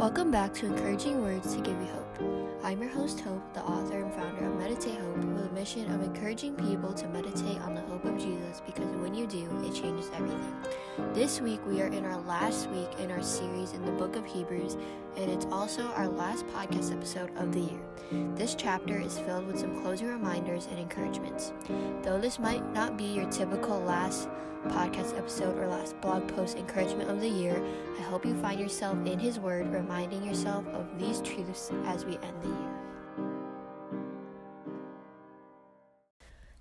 Welcome back to Encouraging Words to Give You Hope. I'm your host, Hope, the author and founder of Meditate Hope, with a mission of encouraging people to meditate on the hope of Jesus because when you do. This week, we are in our last week in our series in the book of Hebrews, and it's also our last podcast episode of the year. This chapter is filled with some closing reminders and encouragements. Though this might not be your typical last podcast episode or last blog post encouragement of the year, I hope you find yourself in His Word, reminding yourself of these truths as we end the year.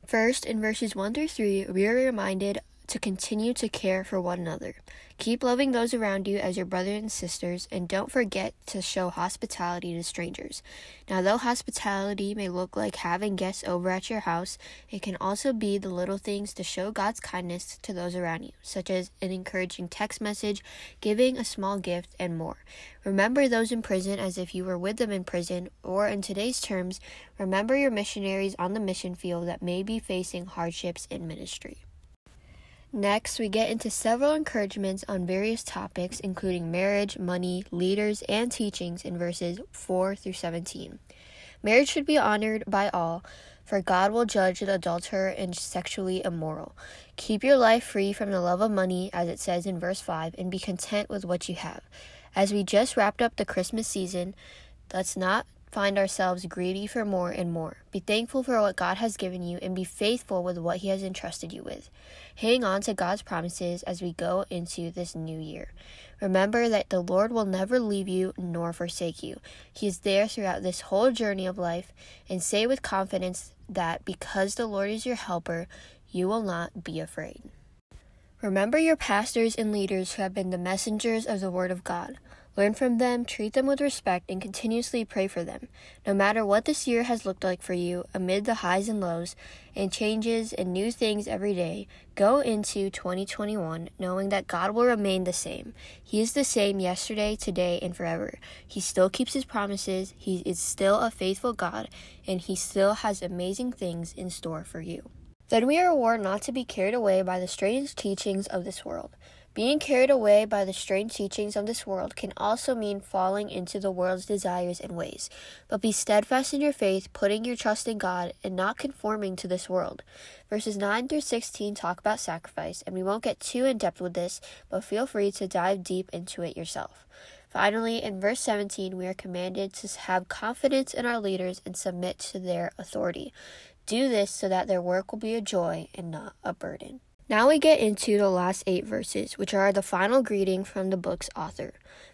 First, in verses 1 through 3, we are reminded to continue to care for one another. Keep loving those around you as your brothers and sisters, and don't forget to show hospitality to strangers. Now, though hospitality may look like having guests over at your house, it can also be the little things to show God's kindness to those around you, such as an encouraging text message, giving a small gift, and more. Remember those in prison as if you were with them in prison, or in today's terms, remember your missionaries on the mission field that may be facing hardships in ministry. Next, we get into several encouragements on various topics, including marriage, money, leaders, and teachings in verses 4 through 17. Marriage should be honored by all, for God will judge the adulterer and sexually immoral. Keep your life free from the love of money, as it says in verse 5, and be content with what you have. As we just wrapped up the Christmas season, let's not find ourselves greedy for more and more. Be thankful for what God has given you and be faithful with what He has entrusted you with. Hang on to God's promises as we go into this new year. Remember that the Lord will never leave you nor forsake you. He is there throughout this whole journey of life, and say with confidence that because the Lord is your helper, you will not be afraid. Remember your pastors and leaders who have been the messengers of the Word of God. Learn from them, treat them with respect, and continuously pray for them. No matter what this year has looked like for you, amid the highs and lows, and changes and new things every day, go into 2021 knowing that God will remain the same. He is the same yesterday, today, and forever. He still keeps his promises, He is still a faithful God, and He still has amazing things in store for you. Then we are warned not to be carried away by the strange teachings of this world. Being carried away by the strange teachings of this world can also mean falling into the world's desires and ways. But be steadfast in your faith, putting your trust in God, and not conforming to this world. Verses 9 through 16 talk about sacrifice, and we won't get too in depth with this, but feel free to dive deep into it yourself. Finally, in verse 17, we are commanded to have confidence in our leaders and submit to their authority. Do this so that their work will be a joy and not a burden. Now we get into the last eight verses, which are the final greeting from the book's author.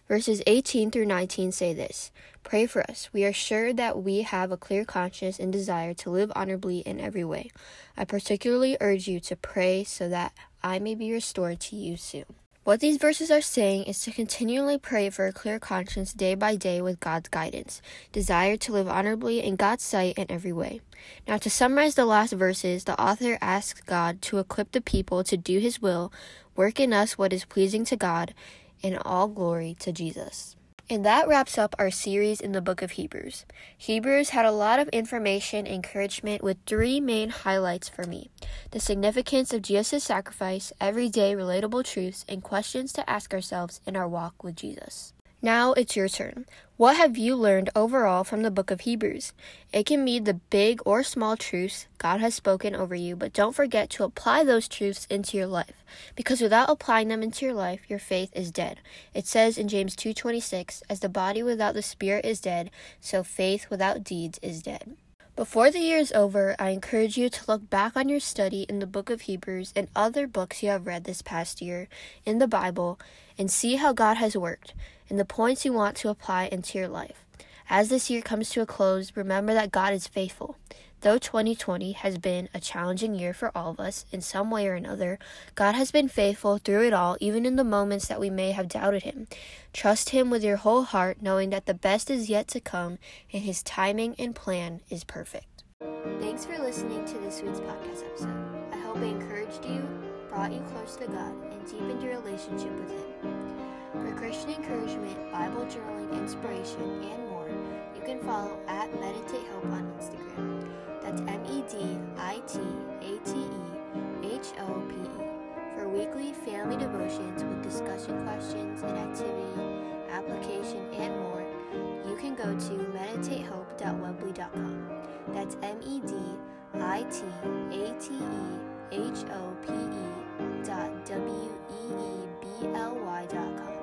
Verses 18 through 19 say this Pray for us. We are sure that we have a clear conscience and desire to live honorably in every way. I particularly urge you to pray so that I may be restored to you soon. What these verses are saying is to continually pray for a clear conscience day by day with God's guidance, desire to live honorably in God's sight in every way. Now, to summarize the last verses, the author asks God to equip the people to do His will, work in us what is pleasing to God, and all glory to Jesus. And that wraps up our series in the book of Hebrews. Hebrews had a lot of information and encouragement with three main highlights for me the significance of Jesus' sacrifice, everyday relatable truths, and questions to ask ourselves in our walk with Jesus. Now it's your turn. What have you learned overall from the book of Hebrews? It can be the big or small truths God has spoken over you, but don't forget to apply those truths into your life because without applying them into your life, your faith is dead. It says in James 2:26, as the body without the spirit is dead, so faith without deeds is dead. Before the year is over, I encourage you to look back on your study in the book of Hebrews and other books you have read this past year in the Bible and see how God has worked and the points you want to apply into your life. As this year comes to a close, remember that God is faithful. Though 2020 has been a challenging year for all of us in some way or another, God has been faithful through it all, even in the moments that we may have doubted Him. Trust Him with your whole heart, knowing that the best is yet to come and His timing and plan is perfect. Thanks for listening to this week's podcast episode. I hope it encouraged you, brought you close to God, and deepened your relationship with Him. For Christian encouragement, Bible journaling, inspiration, and more, you can follow at Meditate Hope on Instagram. That's M E D I T A T E H O P E for weekly family devotions with discussion questions and activity application, and more, you can go to meditatehope.weebly.com. That's M E D I T A T E H O P E dot W E E B L Y dot com.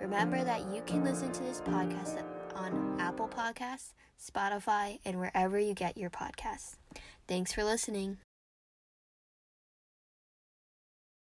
Remember that you can listen to this podcast on Apple Podcasts, Spotify, and wherever you get your podcasts. Thanks for listening.